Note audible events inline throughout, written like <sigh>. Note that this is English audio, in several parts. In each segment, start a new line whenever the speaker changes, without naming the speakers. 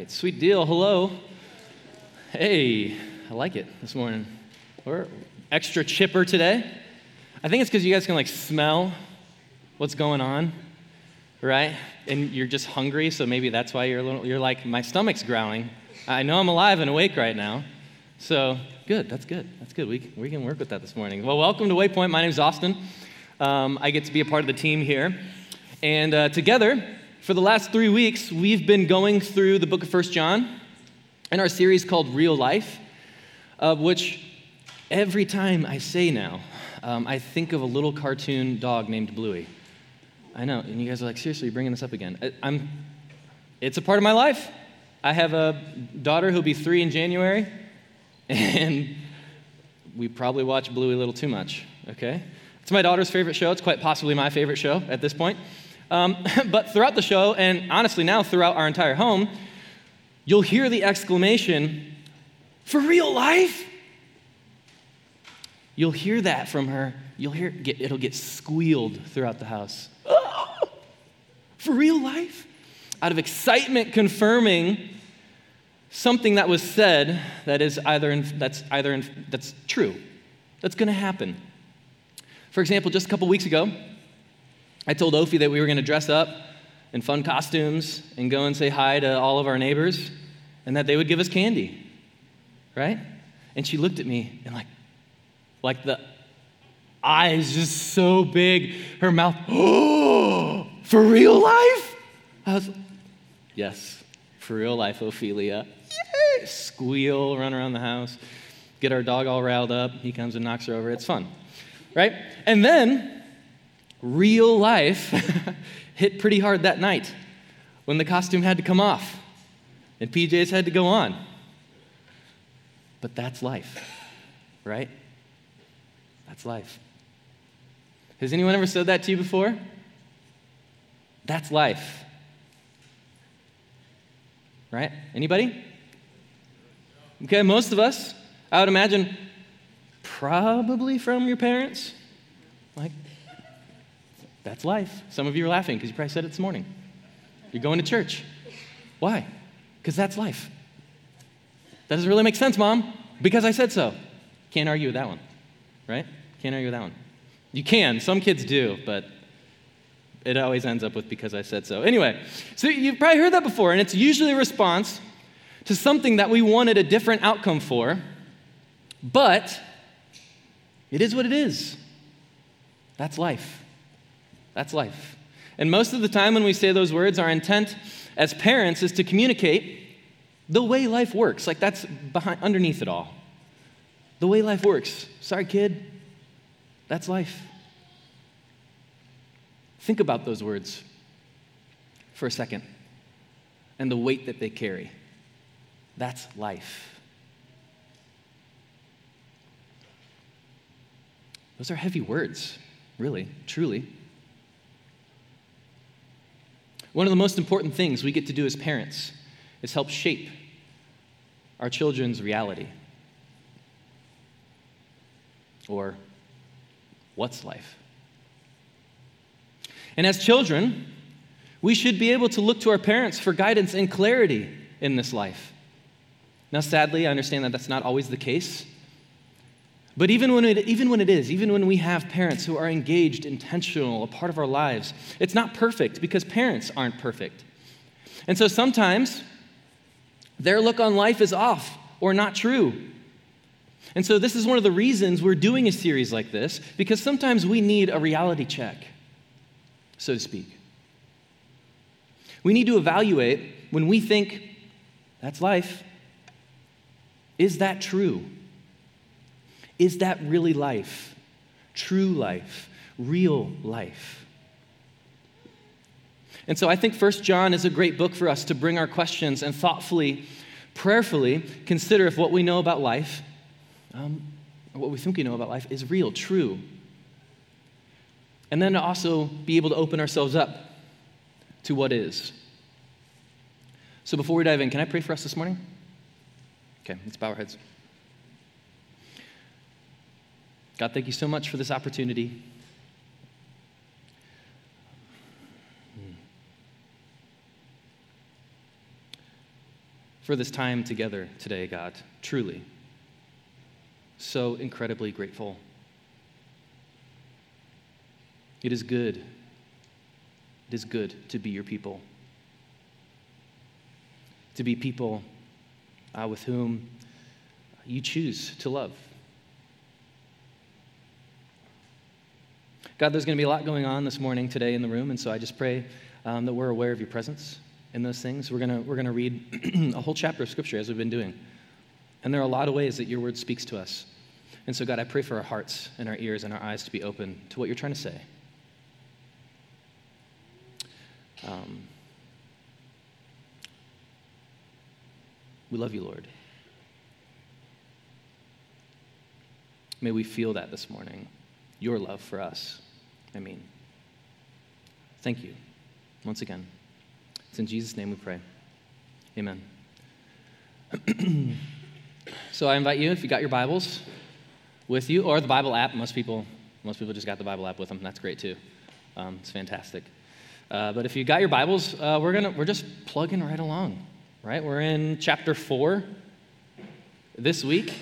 right, sweet deal. Hello. Hey, I like it this morning. We're extra chipper today. I think it's because you guys can like smell what's going on, right? And you're just hungry, so maybe that's why you're, a little, you're like, my stomach's growling. I know I'm alive and awake right now. So, good, that's good. That's good. We, we can work with that this morning. Well, welcome to Waypoint. My name's Austin. Um, I get to be a part of the team here. And uh, together, for the last three weeks, we've been going through the book of First John in our series called Real Life, which every time I say now, um, I think of a little cartoon dog named Bluey. I know, and you guys are like, seriously, you're bringing this up again. I, I'm, it's a part of my life. I have a daughter who'll be three in January, <laughs> and we probably watch Bluey a little too much, okay? It's my daughter's favorite show. It's quite possibly my favorite show at this point. Um, <laughs> but throughout the show, and honestly now throughout our entire home, you'll hear the exclamation, for real life? You'll hear that from her. You'll hear it get, it'll get squealed throughout the house. <laughs> for real life? Out of excitement confirming something that was said that is either in, that's either in, that's true, that's going to happen. For example, just a couple weeks ago, I told Ophi that we were going to dress up in fun costumes and go and say hi to all of our neighbors and that they would give us candy. Right? And she looked at me and like like the eyes just so big, her mouth, oh, <gasps> for real life? I was yes, for real life, Ophelia. Yay! Squeal, run around the house, get our dog all riled up. He comes and knocks her over. It's fun. Right? And then real life <laughs> hit pretty hard that night when the costume had to come off and PJs had to go on. But that's life, right? That's life. Has anyone ever said that to you before? That's life. Right? Anybody? Okay, most of us, I would imagine, probably from your parents. Like, that's life. Some of you are laughing because you probably said it this morning. You're going to church. Why? Because that's life. That doesn't really make sense, Mom. Because I said so. Can't argue with that one, right? Can't argue with that one. You can. Some kids do, but it always ends up with because I said so. Anyway, so you've probably heard that before, and it's usually a response to something that we wanted a different outcome for, but it is what it is. That's life. That's life. And most of the time when we say those words, our intent as parents is to communicate the way life works. Like that's behind, underneath it all. The way life works. Sorry, kid. That's life. Think about those words for a second and the weight that they carry. That's life. Those are heavy words, really, truly. One of the most important things we get to do as parents is help shape our children's reality. Or, what's life? And as children, we should be able to look to our parents for guidance and clarity in this life. Now, sadly, I understand that that's not always the case. But even when, it, even when it is, even when we have parents who are engaged, intentional, a part of our lives, it's not perfect because parents aren't perfect. And so sometimes their look on life is off or not true. And so this is one of the reasons we're doing a series like this because sometimes we need a reality check, so to speak. We need to evaluate when we think that's life, is that true? Is that really life? True life, real life. And so I think First John is a great book for us to bring our questions and thoughtfully, prayerfully consider if what we know about life, um, what we think we know about life, is real, true. And then to also be able to open ourselves up to what is. So before we dive in, can I pray for us this morning? Okay, let's bow our heads. God, thank you so much for this opportunity. for this time together today, God, truly. So incredibly grateful. It is good. It is good to be your people, to be people uh, with whom you choose to love. God, there's going to be a lot going on this morning, today in the room, and so I just pray um, that we're aware of your presence in those things. We're going we're to read <clears throat> a whole chapter of Scripture as we've been doing. And there are a lot of ways that your word speaks to us. And so, God, I pray for our hearts and our ears and our eyes to be open to what you're trying to say. Um, we love you, Lord. May we feel that this morning, your love for us. I mean, thank you once again. It's in Jesus' name we pray. Amen. <clears throat> so I invite you, if you got your Bibles with you, or the Bible app, most people, most people just got the Bible app with them. That's great too. Um, it's fantastic. Uh, but if you got your Bibles, uh, we're gonna we're just plugging right along, right? We're in chapter four this week,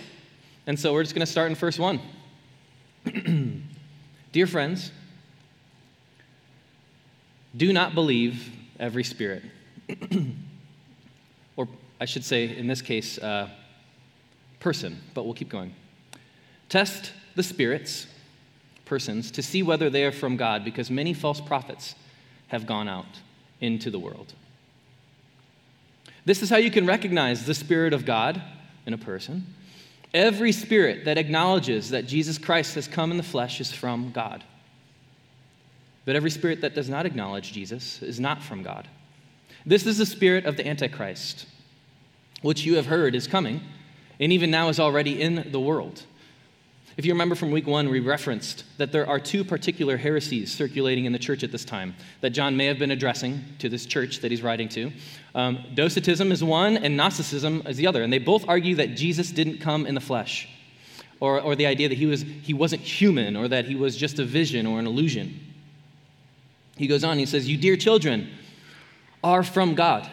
and so we're just gonna start in verse one. <clears throat> Dear friends, do not believe every spirit. <clears throat> or I should say, in this case, uh, person, but we'll keep going. Test the spirits, persons, to see whether they are from God, because many false prophets have gone out into the world. This is how you can recognize the Spirit of God in a person. Every spirit that acknowledges that Jesus Christ has come in the flesh is from God. But every spirit that does not acknowledge Jesus is not from God. This is the spirit of the Antichrist, which you have heard is coming, and even now is already in the world. If you remember from week one, we referenced that there are two particular heresies circulating in the church at this time that John may have been addressing to this church that he's writing to. Um, Docetism is one, and Gnosticism is the other. And they both argue that Jesus didn't come in the flesh, or, or the idea that he, was, he wasn't human, or that he was just a vision or an illusion. He goes on, he says, You dear children are from God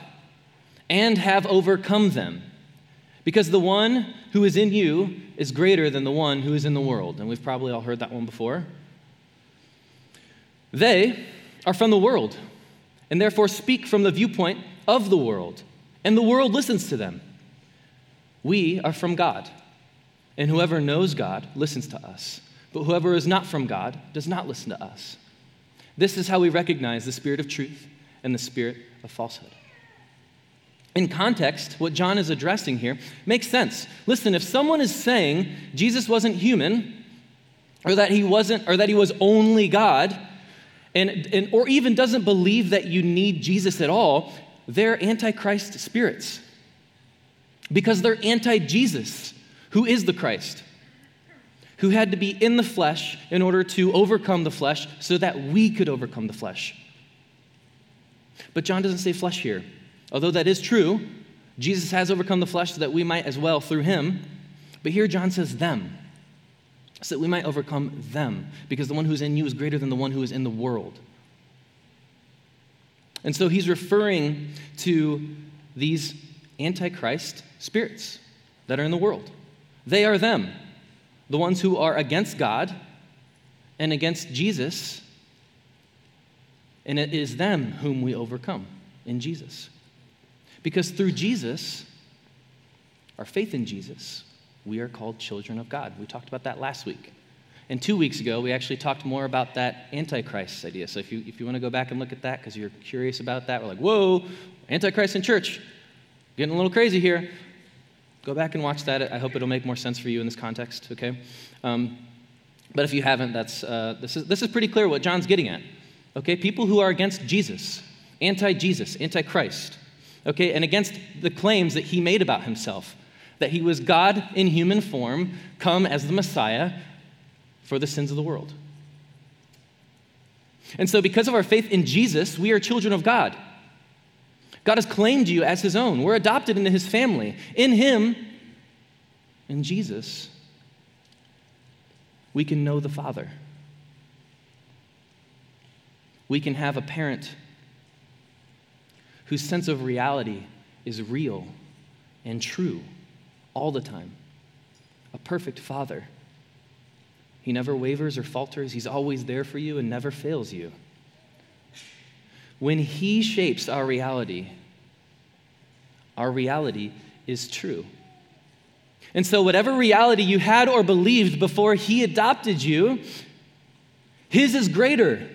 and have overcome them, because the one who is in you is greater than the one who is in the world. And we've probably all heard that one before. They are from the world and therefore speak from the viewpoint of the world, and the world listens to them. We are from God, and whoever knows God listens to us, but whoever is not from God does not listen to us. This is how we recognize the spirit of truth and the spirit of falsehood. In context, what John is addressing here makes sense. Listen, if someone is saying Jesus wasn't human, or that he wasn't, or that he was only God, and, and or even doesn't believe that you need Jesus at all, they're antichrist spirits. Because they're anti-Jesus, who is the Christ who had to be in the flesh in order to overcome the flesh so that we could overcome the flesh. But John doesn't say flesh here. Although that is true, Jesus has overcome the flesh so that we might as well through him. But here John says them, so that we might overcome them, because the one who's in you is greater than the one who is in the world. And so he's referring to these antichrist spirits that are in the world. They are them the ones who are against God and against Jesus. And it is them whom we overcome in Jesus. Because through Jesus, our faith in Jesus, we are called children of God. We talked about that last week. And two weeks ago, we actually talked more about that Antichrist idea. So if you, if you want to go back and look at that because you're curious about that, we're like, whoa, Antichrist in church. Getting a little crazy here. Go back and watch that. I hope it'll make more sense for you in this context, okay? Um, but if you haven't, that's, uh, this, is, this is pretty clear what John's getting at. Okay? People who are against Jesus, anti Jesus, anti Christ, okay? And against the claims that he made about himself that he was God in human form, come as the Messiah for the sins of the world. And so, because of our faith in Jesus, we are children of God. God has claimed you as his own. We're adopted into his family. In him, in Jesus, we can know the Father. We can have a parent whose sense of reality is real and true all the time. A perfect father. He never wavers or falters, he's always there for you and never fails you. When he shapes our reality, our reality is true. And so, whatever reality you had or believed before he adopted you, his is greater.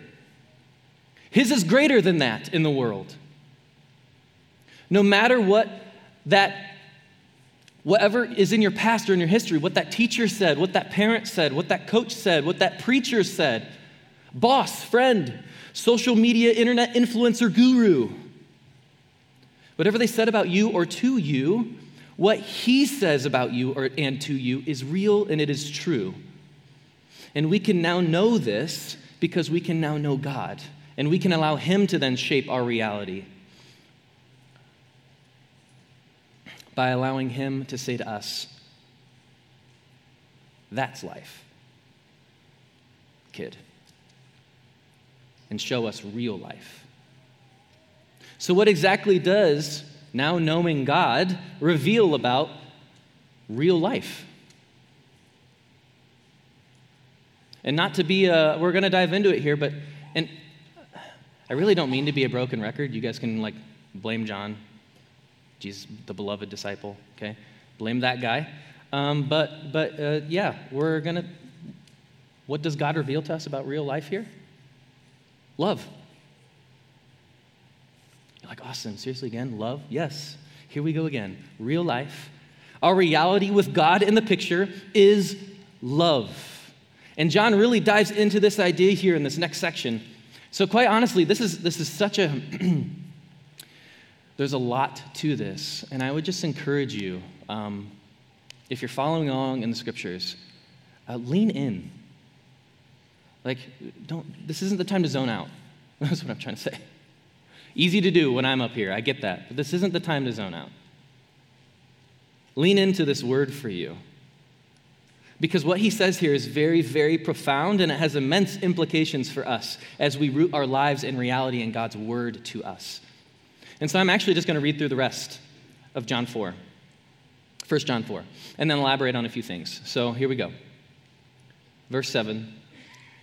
His is greater than that in the world. No matter what that whatever is in your past or in your history, what that teacher said, what that parent said, what that coach said, what that preacher said, boss, friend, social media, internet influencer guru, whatever they said about you or to you, what he says about you or, and to you is real and it is true. And we can now know this because we can now know God. And we can allow him to then shape our reality. by allowing Him to say to us, That's life, kid, and show us real life. So, what exactly does now knowing God reveal about real life? And not to be, a, we're going to dive into it here, but, and I really don't mean to be a broken record. You guys can like blame John Jesus, the beloved disciple, okay? Blame that guy. Um, but but uh, yeah, we're going to, what does God reveal to us about real life here? Love. You're like, Austin, seriously again? Love? Yes. Here we go again. Real life. Our reality with God in the picture is love. And John really dives into this idea here in this next section. So, quite honestly, this is, this is such a <clears throat> There's a lot to this, and I would just encourage you, um, if you're following along in the scriptures, uh, lean in. Like, don't, this isn't the time to zone out. <laughs> That's what I'm trying to say. Easy to do when I'm up here, I get that, but this isn't the time to zone out. Lean into this word for you. Because what he says here is very, very profound and it has immense implications for us as we root our lives in reality and God's word to us. And so I'm actually just going to read through the rest of John 4, 1 John 4, and then elaborate on a few things. So here we go. Verse 7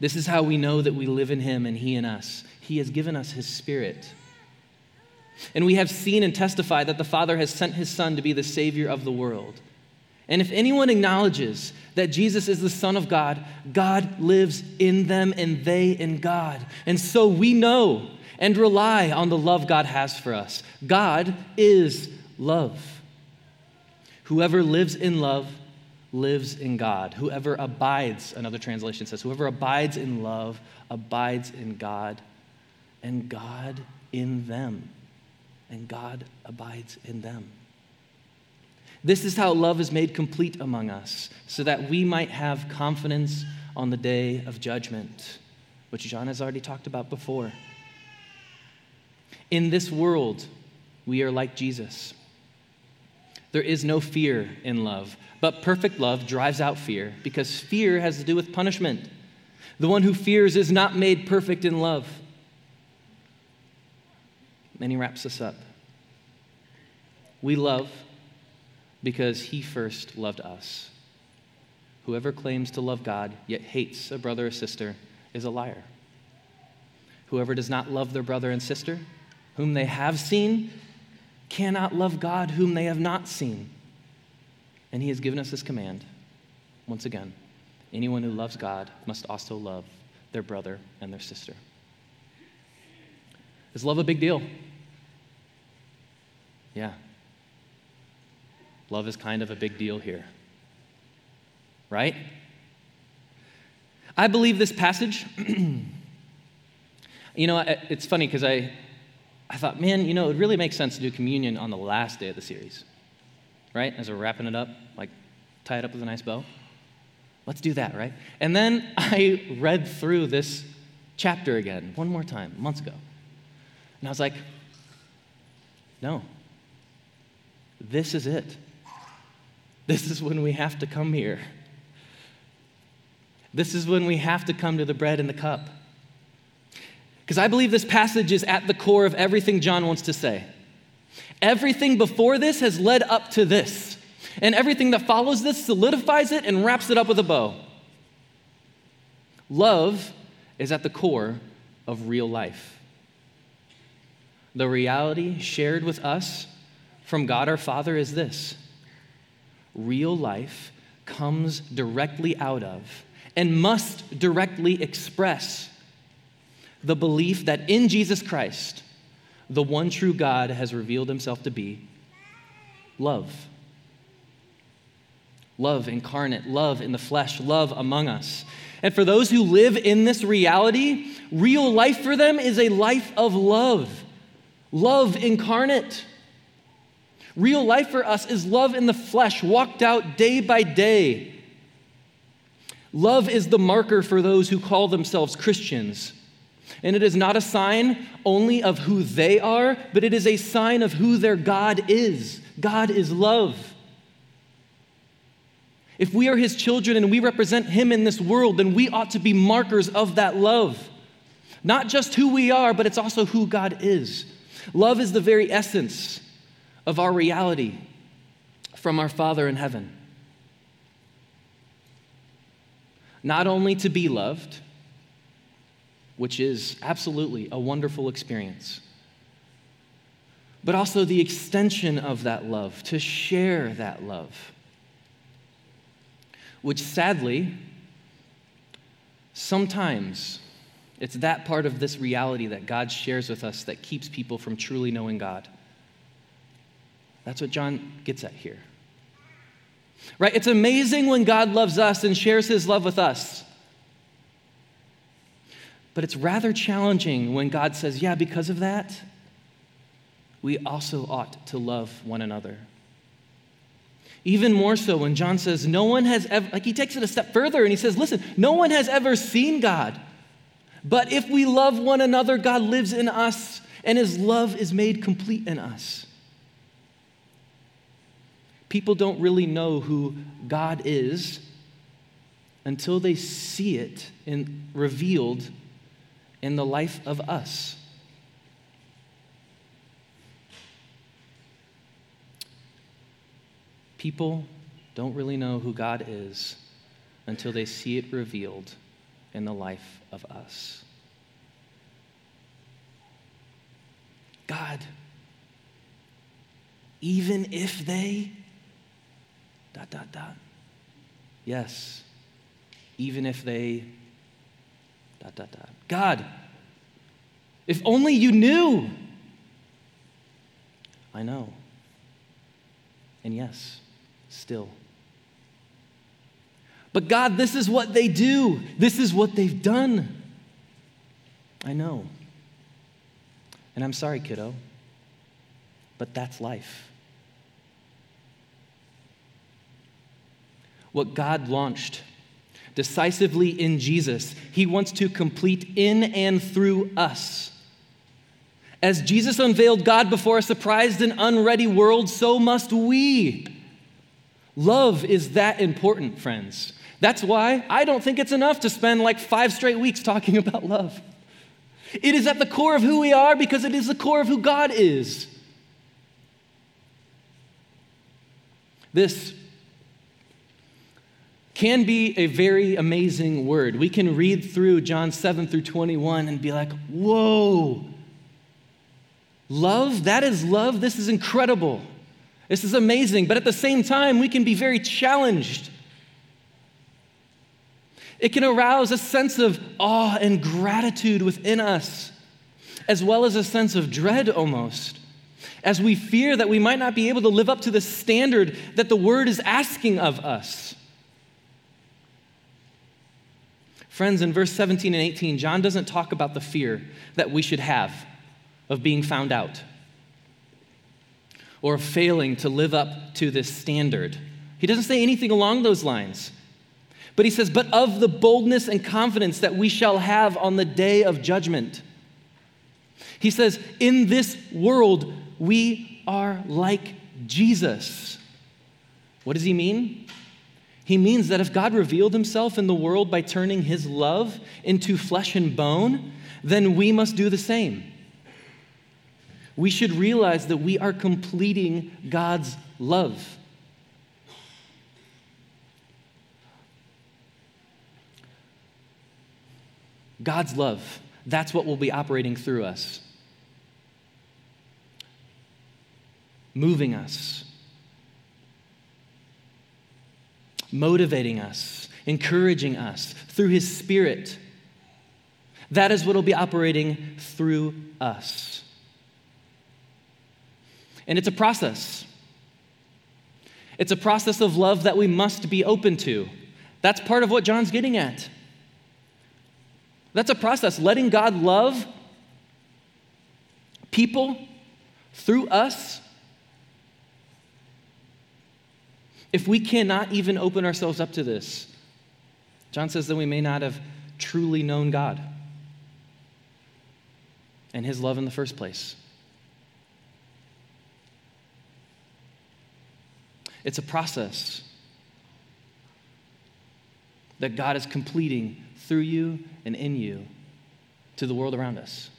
This is how we know that we live in him and he in us. He has given us his spirit. And we have seen and testified that the Father has sent his Son to be the Savior of the world. And if anyone acknowledges that Jesus is the Son of God, God lives in them and they in God. And so we know and rely on the love God has for us. God is love. Whoever lives in love lives in God. Whoever abides, another translation says, whoever abides in love abides in God, and God in them, and God abides in them. This is how love is made complete among us, so that we might have confidence on the day of judgment, which John has already talked about before. In this world, we are like Jesus. There is no fear in love, but perfect love drives out fear because fear has to do with punishment. The one who fears is not made perfect in love. And he wraps us up. We love because he first loved us. Whoever claims to love God yet hates a brother or sister is a liar. Whoever does not love their brother and sister whom they have seen cannot love God whom they have not seen. And he has given us this command once again anyone who loves God must also love their brother and their sister. Is love a big deal? Yeah. Love is kind of a big deal here. Right? I believe this passage. <clears throat> you know, it's funny because I, I thought, man, you know, it really makes sense to do communion on the last day of the series, right? As we're wrapping it up, like tie it up with a nice bow. Let's do that, right? And then <laughs> I read through this chapter again, one more time, months ago. And I was like, no, this is it. This is when we have to come here. This is when we have to come to the bread and the cup. Because I believe this passage is at the core of everything John wants to say. Everything before this has led up to this, and everything that follows this solidifies it and wraps it up with a bow. Love is at the core of real life. The reality shared with us from God our Father is this real life comes directly out of and must directly express the belief that in Jesus Christ, the one true God has revealed himself to be love. Love incarnate, love in the flesh, love among us. And for those who live in this reality, real life for them is a life of love, love incarnate. Real life for us is love in the flesh, walked out day by day. Love is the marker for those who call themselves Christians. And it is not a sign only of who they are, but it is a sign of who their God is. God is love. If we are his children and we represent him in this world, then we ought to be markers of that love. Not just who we are, but it's also who God is. Love is the very essence of our reality from our Father in heaven. Not only to be loved, which is absolutely a wonderful experience, but also the extension of that love, to share that love, which sadly, sometimes it's that part of this reality that God shares with us that keeps people from truly knowing God. That's what John gets at here. Right? It's amazing when God loves us and shares his love with us. But it's rather challenging when God says, yeah, because of that, we also ought to love one another. Even more so when John says, no one has ever, like he takes it a step further and he says, listen, no one has ever seen God. But if we love one another, God lives in us and his love is made complete in us people don't really know who God is until they see it in, revealed in the life of us. People don't really know who God is until they see it revealed in the life of us. God, even if they dot, dot, dot. Yes, even if they, dot, dot, dot. God, if only you knew. I know. And yes, still. But God, this is what they do. This is what they've done. I know. And I'm sorry, kiddo, but that's life. what God launched decisively in Jesus, He wants to complete in and through us. As Jesus unveiled God before a surprised and unready world, so must we. Love is that important, friends. That's why I don't think it's enough to spend like five straight weeks talking <laughs> about love. It is at the core of who we are because it is the core of who God is. This can be a very amazing word. We can read through John 7 through 21 and be like, whoa, Love, that is love. This is incredible. This is amazing. But at the same time, we can be very challenged. It can arouse a sense of awe and gratitude within us, as well as a sense of dread almost, as we fear that we might not be able to live up to the standard that the word is asking of us. Friends, in verse 17 and 18, John doesn't talk about the fear that we should have of being found out or of failing to live up to this standard. He doesn't say anything along those lines. But he says, But of the boldness and confidence that we shall have on the day of judgment. He says, In this world, we are like Jesus. What does he mean? He means that if God revealed himself in the world by turning his love into flesh and bone, then we must do the same. We should realize that we are completing God's love. God's love, that's what will be operating through us, moving us, motivating us, encouraging us through His Spirit. That is what will be operating through us. And it's a process. It's a process of love that we must be open to. That's part of what John's getting at. That's a process, letting God love people through us If we cannot even open ourselves up to this, John says that we may not have truly known God and his love in the first place. It's a process that God is completing through you and in you to the world around us.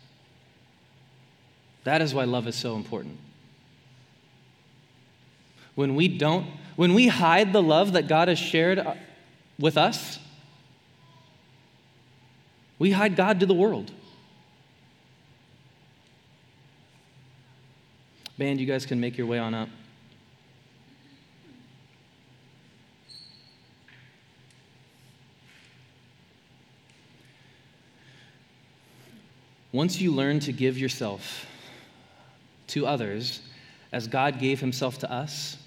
That is why love is so important. When we don't when we hide the love that God has shared uh, with us, we hide God to the world. Band, you guys can make your way on up. Once you learn to give yourself to others as God gave himself to us,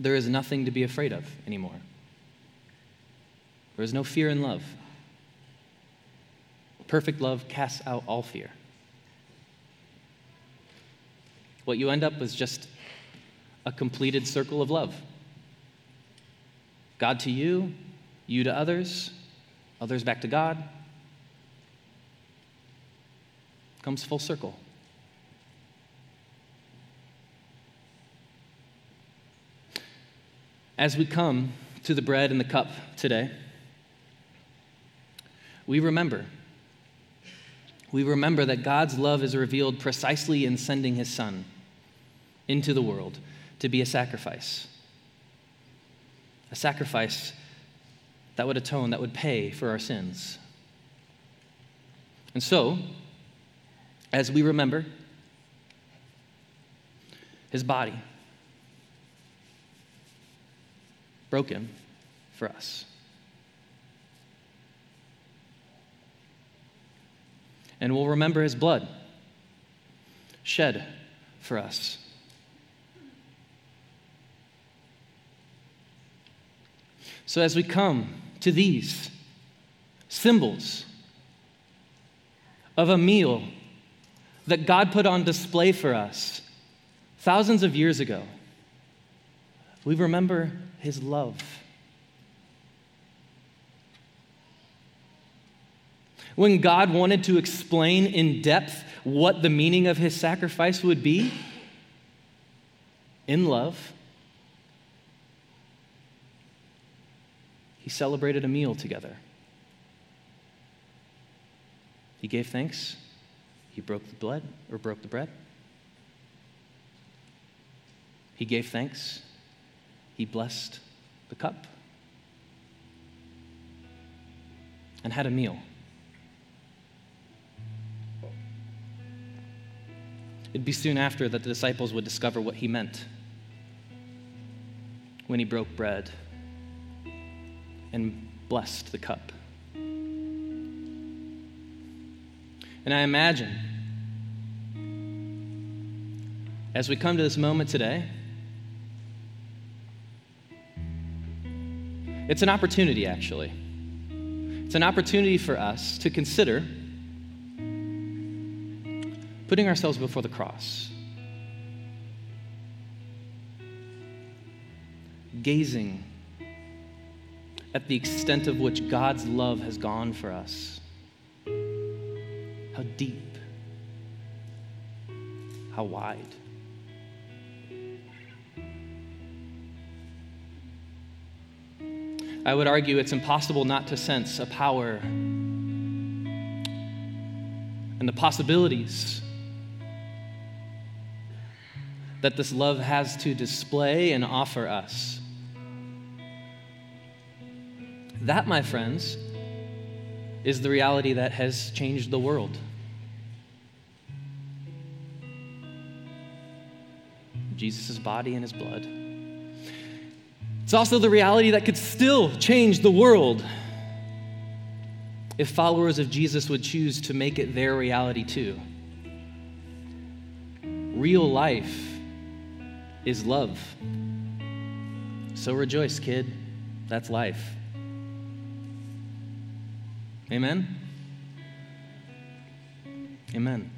there is nothing to be afraid of anymore. There is no fear in love. Perfect love casts out all fear. What you end up with is just a completed circle of love God to you, you to others, others back to God. Comes full circle. As we come to the bread and the cup today, we remember. We remember that God's love is revealed precisely in sending his Son into the world to be a sacrifice. A sacrifice that would atone, that would pay for our sins. And so, as we remember his body, broken for us. And we'll remember his blood shed for us. So, as we come to these symbols of a meal that God put on display for us thousands of years ago, we remember his love. When God wanted to explain in depth what the meaning of his sacrifice would be, in love, he celebrated a meal together. He gave thanks. He broke the blood or broke the bread. He gave thanks he blessed the cup and had a meal. It'd be soon after that the disciples would discover what he meant when he broke bread and blessed the cup. And I imagine, as we come to this moment today, it's an opportunity, actually. It's an opportunity for us to consider putting ourselves before the cross, gazing at the extent of which God's love has gone for us. How deep, how wide. I would argue it's impossible not to sense a power and the possibilities that this love has to display and offer us. That, my friends, is the reality that has changed the world. Jesus' body and his blood. It's also the reality that could still change the world if followers of Jesus would choose to make it their reality too. Real life is love. So rejoice, kid. That's life. Amen? Amen.